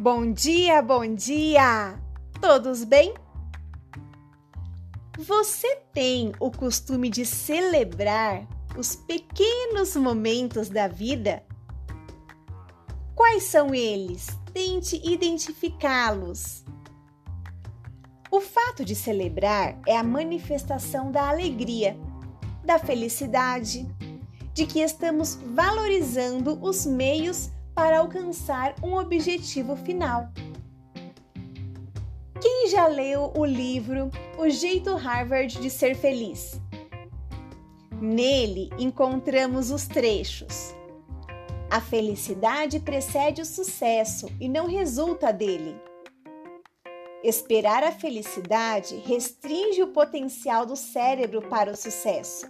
Bom dia, bom dia! Todos bem? Você tem o costume de celebrar os pequenos momentos da vida? Quais são eles? Tente identificá-los. O fato de celebrar é a manifestação da alegria, da felicidade, de que estamos valorizando os meios para alcançar um objetivo final. Quem já leu o livro O Jeito Harvard de Ser Feliz? Nele encontramos os trechos. A felicidade precede o sucesso e não resulta dele. Esperar a felicidade restringe o potencial do cérebro para o sucesso,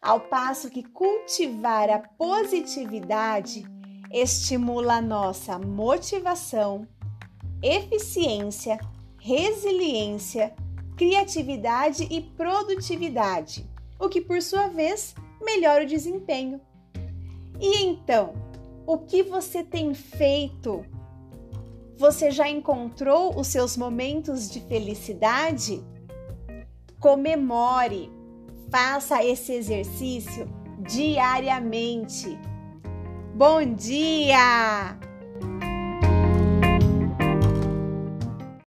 ao passo que cultivar a positividade estimula nossa motivação, eficiência, resiliência, criatividade e produtividade, o que por sua vez melhora o desempenho. E então, o que você tem feito? Você já encontrou os seus momentos de felicidade? Comemore, faça esse exercício diariamente. Bom dia!